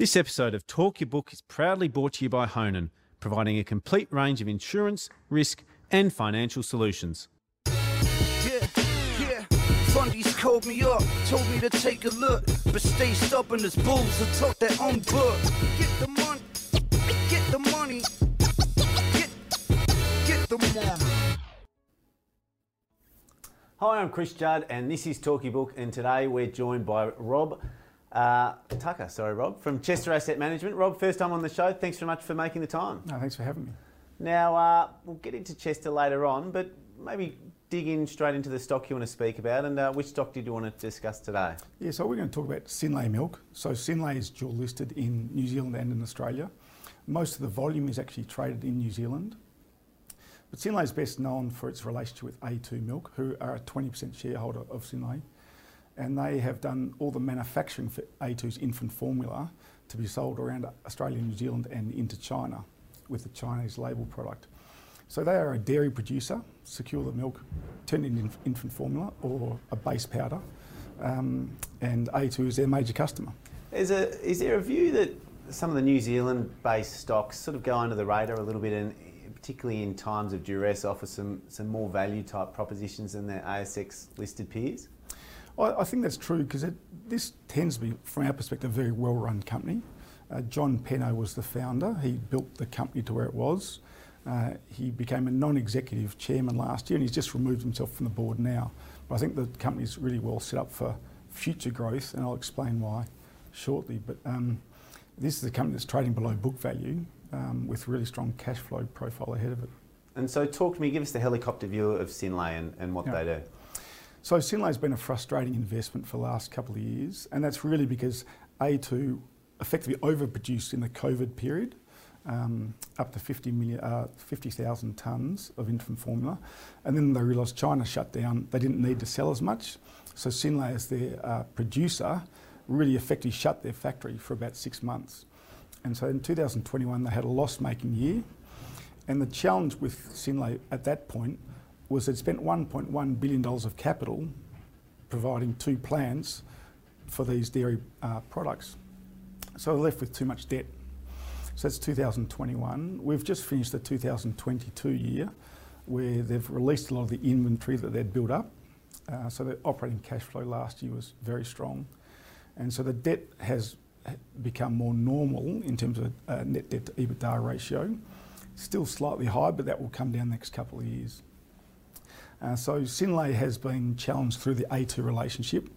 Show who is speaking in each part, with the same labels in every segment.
Speaker 1: This episode of Talk Your Book is proudly brought to you by Honan, providing a complete range of insurance, risk, and financial solutions.
Speaker 2: Yeah, yeah. Fundies called me up, told me to take a look, but stay stubborn as bulls and talk their own book. Get the money, get the money, get, get the money.
Speaker 1: Hi, I'm Chris Judd, and this is Talk Your Book, and today we're joined by Rob uh, Tucker. Sorry, Rob, from Chester Asset Management. Rob, first time on the show. Thanks very much for making the time.
Speaker 3: No, thanks for having me.
Speaker 1: Now, uh, we'll get into Chester later on, but maybe dig in straight into the stock you want to speak about. And uh, which stock did you want to discuss today?
Speaker 3: Yeah, so we're going to talk about Synlait milk. So Synlait is dual listed in New Zealand and in Australia. Most of the volume is actually traded in New Zealand. But Synlait is best known for its relationship with A2 Milk, who are a 20% shareholder of Synlait. And they have done all the manufacturing for A2's infant formula to be sold around Australia, New Zealand, and into China with the Chinese label product. So they are a dairy producer, secure the milk, turn it into infant formula or a base powder, um, and A2 is their major customer.
Speaker 1: Is, a, is there a view that some of the New Zealand-based stocks sort of go under the radar a little bit, and particularly in times of duress, offer some, some more value type propositions than their ASX-listed peers?
Speaker 3: I, I think that's true because this tends to be, from our perspective, a very well-run company. Uh, John Penno was the founder. He built the company to where it was. Uh, he became a non-executive chairman last year, and he's just removed himself from the board now. But I think the company's really well set up for future growth, and I'll explain why shortly. But um, this is a company that's trading below book value um, with really strong cash flow profile ahead of it.
Speaker 1: And so, talk to me. Give us the helicopter view of Synlait and, and what
Speaker 3: Yeah.
Speaker 1: they do.
Speaker 3: So Synlait's been a frustrating investment for the last couple of years, and that's really because A2 effectively overproduced in the COVID period, um, up to 50 million, uh, 50,000 tonnes of infant formula, and then they realised China shut down. They didn't need to sell as much, so Synlait, as their uh, producer, really effectively shut their factory for about six months. And so in 2021 they had a loss-making year, and the challenge with Synlait at that point was it spent $1.1 billion of capital providing two plans for these dairy uh, products. So they're left with too much debt. So that's 2021. We've just finished the 2022 year where they've released a lot of the inventory that they'd built up. Uh, so the operating cash flow last year was very strong. And so the debt has become more normal in terms of uh, net debt to EBITDA ratio. Still slightly high, but that will come down the next couple of years. Uh, so Synlait has been challenged through the A2 relationship,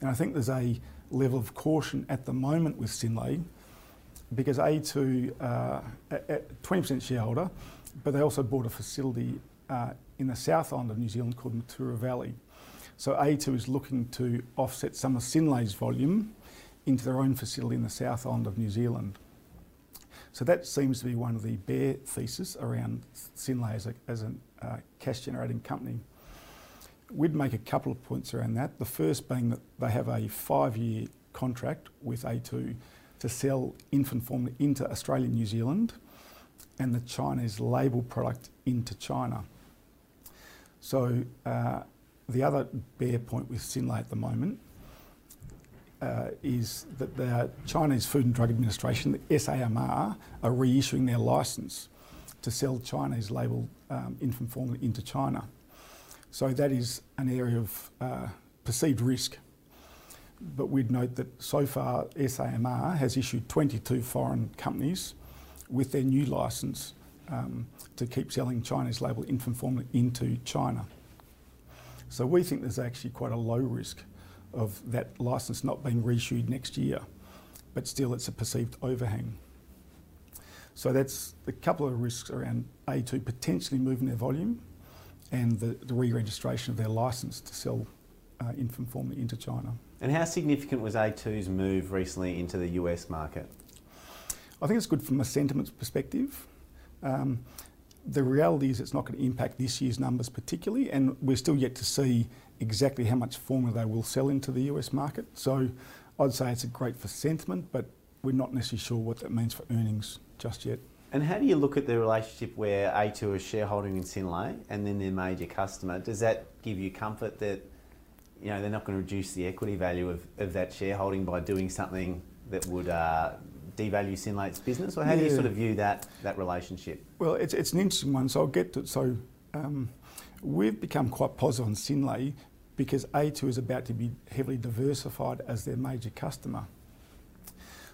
Speaker 3: and I think there's a level of caution at the moment with Synlait because A2 uh, a 20% shareholder, but they also bought a facility uh, in the South Island of New Zealand called Mataura Valley. So A2 is looking to offset some of Synlait's volume into their own facility in the South Island of New Zealand. So that seems to be one of the bear thesis around Synlait as a, as uh, cash generating company. We'd make a couple of points around that. The first being that they have a five year contract with A2 to sell infant formula into Australia and New Zealand and the Chinese label product into China. So uh, the other bear point with Synlait at the moment uh, is that the Chinese Food and Drug Administration, the SAMR, are reissuing their license to sell Chinese labelled um, infant formula into China. So that is an area of uh, perceived risk. But we'd note that so far SAMR has issued 22 foreign companies with their new licence um, to keep selling Chinese labelled infant formula into China. So we think there's actually quite a low risk of that licence not being reissued next year, but still it's a perceived overhang. So that's a couple of risks around A2 potentially moving their volume and the, the re-registration of their licence to sell uh, infant formula into China.
Speaker 1: And how significant was A2's move recently into the US market?
Speaker 3: I think it's good from a sentiment perspective. Um, the reality is it's not going to impact this year's numbers particularly, and we're still yet to see exactly how much formula they will sell into the US market. So I'd say it's great for sentiment, but we're not necessarily sure what that means for earnings just yet.
Speaker 1: And how do you look at the relationship where A2 is shareholding in Synlait and then their major customer? Does that give you comfort that you know they're not going to reduce the equity value of, of that shareholding by doing something that would uh, devalue Synlait's business, or how do you sort of view that that relationship?
Speaker 3: Well, it's, it's an interesting one, so I'll get to it. So um, we've become quite positive on Synlait because A2 is about to be heavily diversified as their major customer.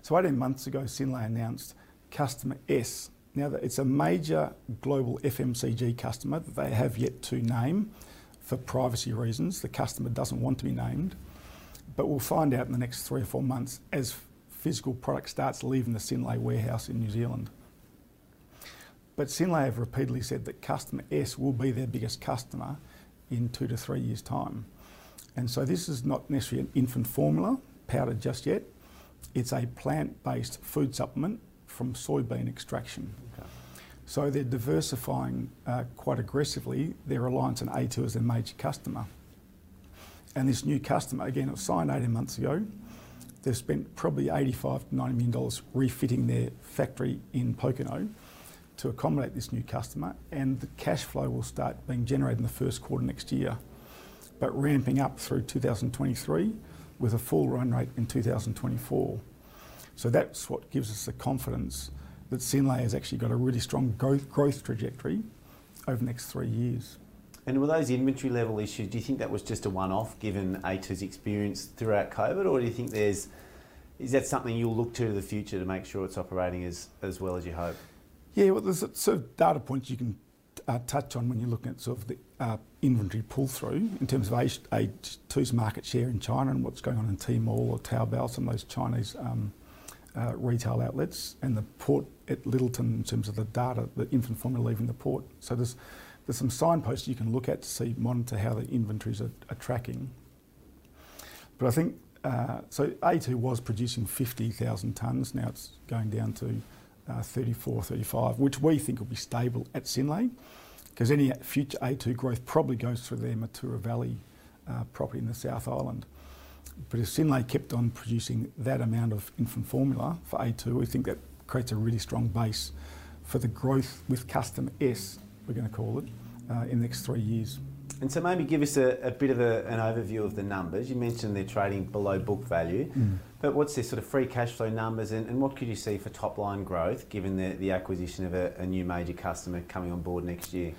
Speaker 3: So 18 months ago, Synlait announced customer S. Now, that it's a major global FMCG customer that they have yet to name for privacy reasons. The customer doesn't want to be named, but we'll find out in the next three or four months as physical product starts leaving the Synlait warehouse in New Zealand. But Synlait have repeatedly said that customer S will be their biggest customer in two to three years' time. And so this is not necessarily an infant formula powder just yet. It's a plant-based food supplement from soybean extraction.
Speaker 1: Okay.
Speaker 3: So they're diversifying uh, quite aggressively their reliance on A2 as their major customer. And this new customer, again, it was signed 18 months ago. They've spent probably 85 to 90 million dollars refitting their factory in Pokeno to accommodate this new customer, and the cash flow will start being generated in the first quarter next year, but ramping up through 2023 with a full run rate in 2024. So that's what gives us the confidence that Synlait has actually got a really strong growth, growth trajectory over the next three years.
Speaker 1: And were those inventory level issues? Do you think that was just a one-off, given A2's experience throughout COVID, or do you think there's is that something you'll look to in the future to make sure it's operating as, as well as you hope?
Speaker 3: Yeah, well, there's sort of data points you can uh, touch on when you're looking at sort of the uh, inventory pull through in terms of A- A2's market share in China and what's going on in Tmall or Taobao, some of those Chinese um, uh, retail outlets, and the port at Lyttelton in terms of the data, the infant formula leaving the port. So there's there's some signposts you can look at to see monitor how the inventories are, are tracking. But I think uh, so. A2 was producing 50,000 tonnes. Now it's going down to uh, 34, 35, which we think will be stable at Synlait, because any future A2 growth probably goes through their Mataura Valley uh, property in the South Island. But if Synlait kept on producing that amount of infant formula for A2, we think that creates a really strong base for the growth with Custom S, we're going to call it, uh, in the next three years.
Speaker 1: And so maybe give us a, a bit of a, an overview of the numbers. You mentioned they're trading below book value, but what's their sort of free cash flow numbers and, and what could you see for top line growth given the, the acquisition of a, a new major customer coming on board next year?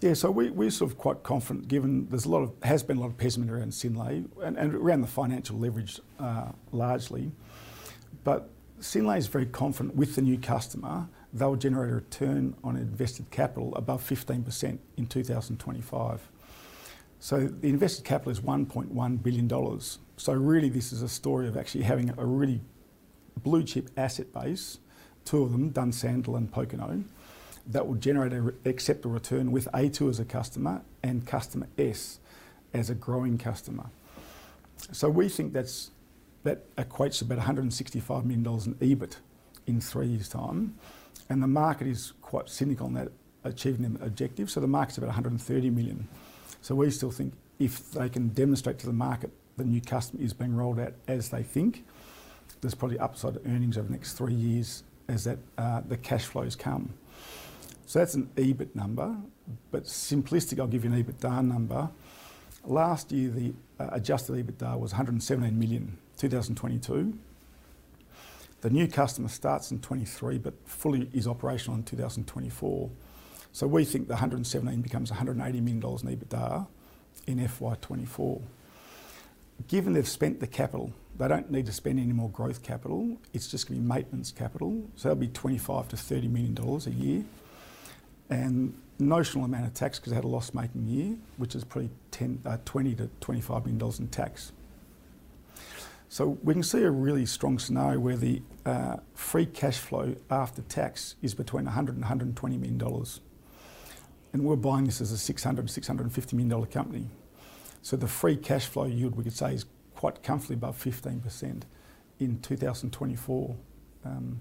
Speaker 3: Yeah, so we, we're sort of quite confident given there's a lot of, has been a lot of pessimism around Synlait and, and around the financial leverage uh, largely. But Synlait is very confident with the new customer, they'll generate a return on invested capital above 15% in 2025. So the invested capital is $1.1 billion. So really this is a story of actually having a really blue chip asset base, two of them, Dunsandel and Pokeno, that will generate a re- acceptable return with A2 as a customer and customer S as a growing customer. So we think that's that equates to about $165 million in EBIT in three years' time. And the market is quite cynical on that achieving them objective. So the market's about 130 million. So we still think if they can demonstrate to the market the new customer is being rolled out as they think, there's probably upside earnings over the next three years as that uh, the cash flows come. So that's an EBIT number, but simplistic, I'll give you an EBITDA number. Last year, the uh, adjusted EBITDA was 117 million, 2022. The new customer starts in 23, but fully is operational in 2024. So we think the 117 becomes 180 million dollars in EBITDA in FY24. Given they've spent the capital, they don't need to spend any more growth capital. It's just going to be maintenance capital. So that'll be 25 to 30 million dollars a year and notional amount of tax because they had a loss-making year, which is probably 10, uh, 20 to 25 million dollars in tax. So we can see a really strong scenario where the uh, free cash flow after tax is between 100 and 120 million dollars, and we're buying this as a 600 650 million dollar company. So the free cash flow yield we could say is quite comfortably above 15% in 2024. Um,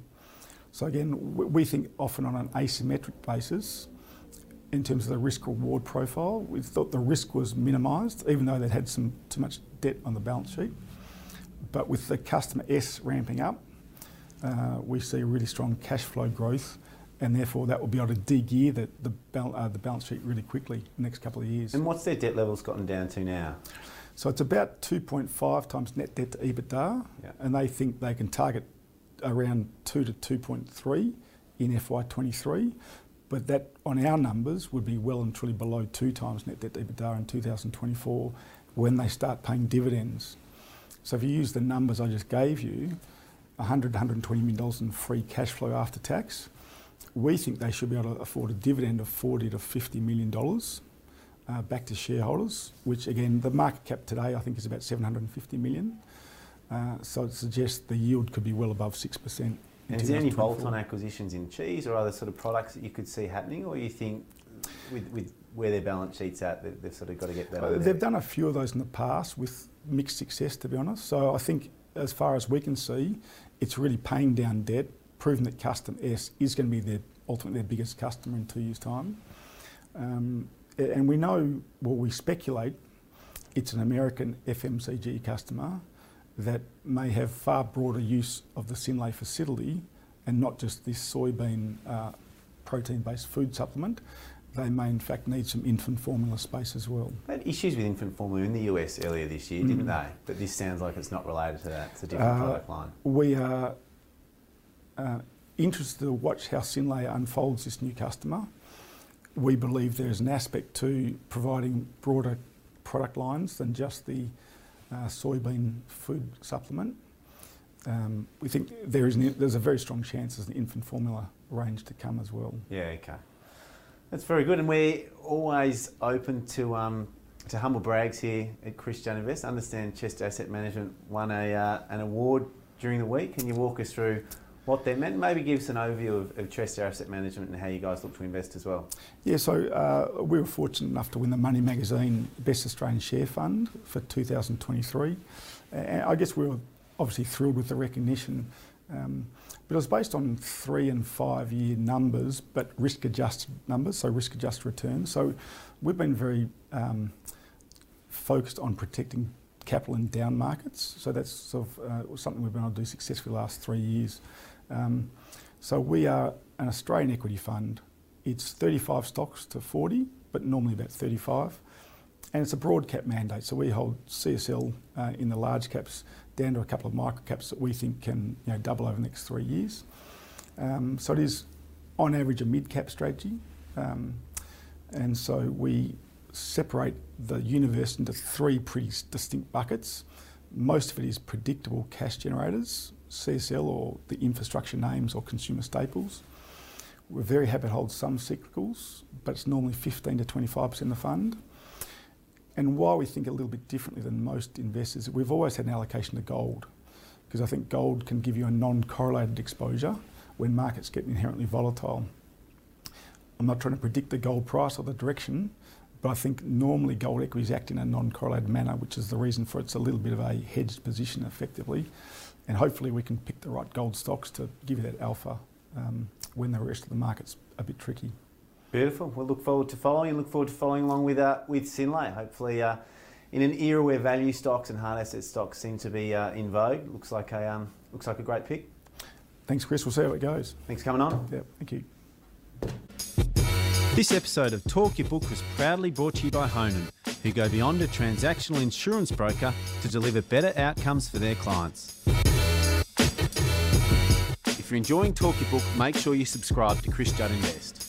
Speaker 3: so again, we think often on an asymmetric basis in terms of the risk reward profile. We thought the risk was minimised, even though they'd had some too much debt on the balance sheet. But with the customer S ramping up, uh, we see really strong cash flow growth, and therefore that will be able to de-gear the, the, bal- uh, the balance sheet really quickly in the next couple of years.
Speaker 1: And what's their debt levels gotten down to now?
Speaker 3: So it's about 2.5 times net debt to EBITDA,
Speaker 1: Yeah.
Speaker 3: and they think they can target around 2 to 2.3 in FY23, but that on our numbers would be well and truly below two times net debt to EBITDA in 2024 when they start paying dividends. So if you use the numbers I just gave you, 100 120 million dollars in free cash flow after tax, we think they should be able to afford a dividend of 40 to 50 million dollars uh, back to shareholders, which again the market cap today I think is about 750 million. Uh, so it suggests the yield could be well above six percent.
Speaker 1: And is there any bolt-on acquisitions in cheese or other sort of products that you could see happening, or you think with, with where their balance sheet's at, they've sort of got to get that?
Speaker 3: Uh, they've done a few of those in the past with mixed success, to be honest. So I think, as far as we can see, it's really paying down debt, proving that Custom S is going to be their ultimately their biggest customer in two years' time. Um, and we know, well, we speculate it's an American FMCG customer that may have far broader use of the Synlait facility and not just this soybean uh, protein-based food supplement. They may in fact need some infant formula space as well.
Speaker 1: They had issues with infant formula in the US earlier this year, mm. didn't they? But this sounds like it's not related to that. It's a different uh, product line.
Speaker 3: We are interested to watch how Synlait unfolds this new customer. We believe there is an aspect to providing broader product lines than just the uh, soybean food supplement. Um, we think there is an, there's a very strong chance there's an infant formula range to come as well.
Speaker 1: Yeah, okay. That's very good, and we're always open to um, to humble brags here at Chris Judd Invest. Understand Chester Asset Management won a uh, an award during the week. Can you walk us through what they meant. Maybe give us an overview of, of Asset Management and how you guys look to invest as well.
Speaker 3: Yeah, so uh, we were fortunate enough to win the Money Magazine Best Australian Share Fund for 2023. And I guess we were obviously thrilled with the recognition. Um, but it was based on three and five year numbers, but risk adjusted numbers, so risk adjusted returns. So we've been very um, focused on protecting capital in down markets. So that's sort of uh, something we've been able to do successfully the last three years. Um, so we are an Australian equity fund. It's 35 stocks to 40, but normally about 35. And it's a broad cap mandate, so we hold CSL uh, in the large caps down to a couple of micro caps that we think can you know, double over the next three years. Um, so it is, on average, a mid cap strategy. Um, and so we separate the universe into three pretty distinct buckets. Most of it is predictable cash generators, CSL or the infrastructure names or consumer staples. We're very happy to hold some cyclicals, but it's normally 15 to 25% of the fund. And why we think a little bit differently than most investors, we've always had an allocation to gold, because I think gold can give you a non-correlated exposure when markets get inherently volatile. I'm not trying to predict the gold price or the direction, but I think normally gold equities act in a non-correlated manner, which is the reason for it's a little bit of a hedged position effectively and hopefully we can pick the right gold stocks to give you that alpha um, when the rest of the market's a bit tricky.
Speaker 1: Beautiful. We'll look forward to following. Look forward to following along with uh, with Synlait. Hopefully, uh, in an era where value stocks and hard asset stocks seem to be uh, in vogue, looks like a um, looks like a great pick.
Speaker 3: Thanks, Chris. We'll see how it goes.
Speaker 1: Thanks for coming on.
Speaker 3: Yeah, thank you.
Speaker 1: This episode of Talk Your Book was proudly brought to you by Honan, who go beyond a transactional insurance broker to deliver better outcomes for their clients. If you're enjoying Talk Your Book, make sure you subscribe to Chris Judd Invest.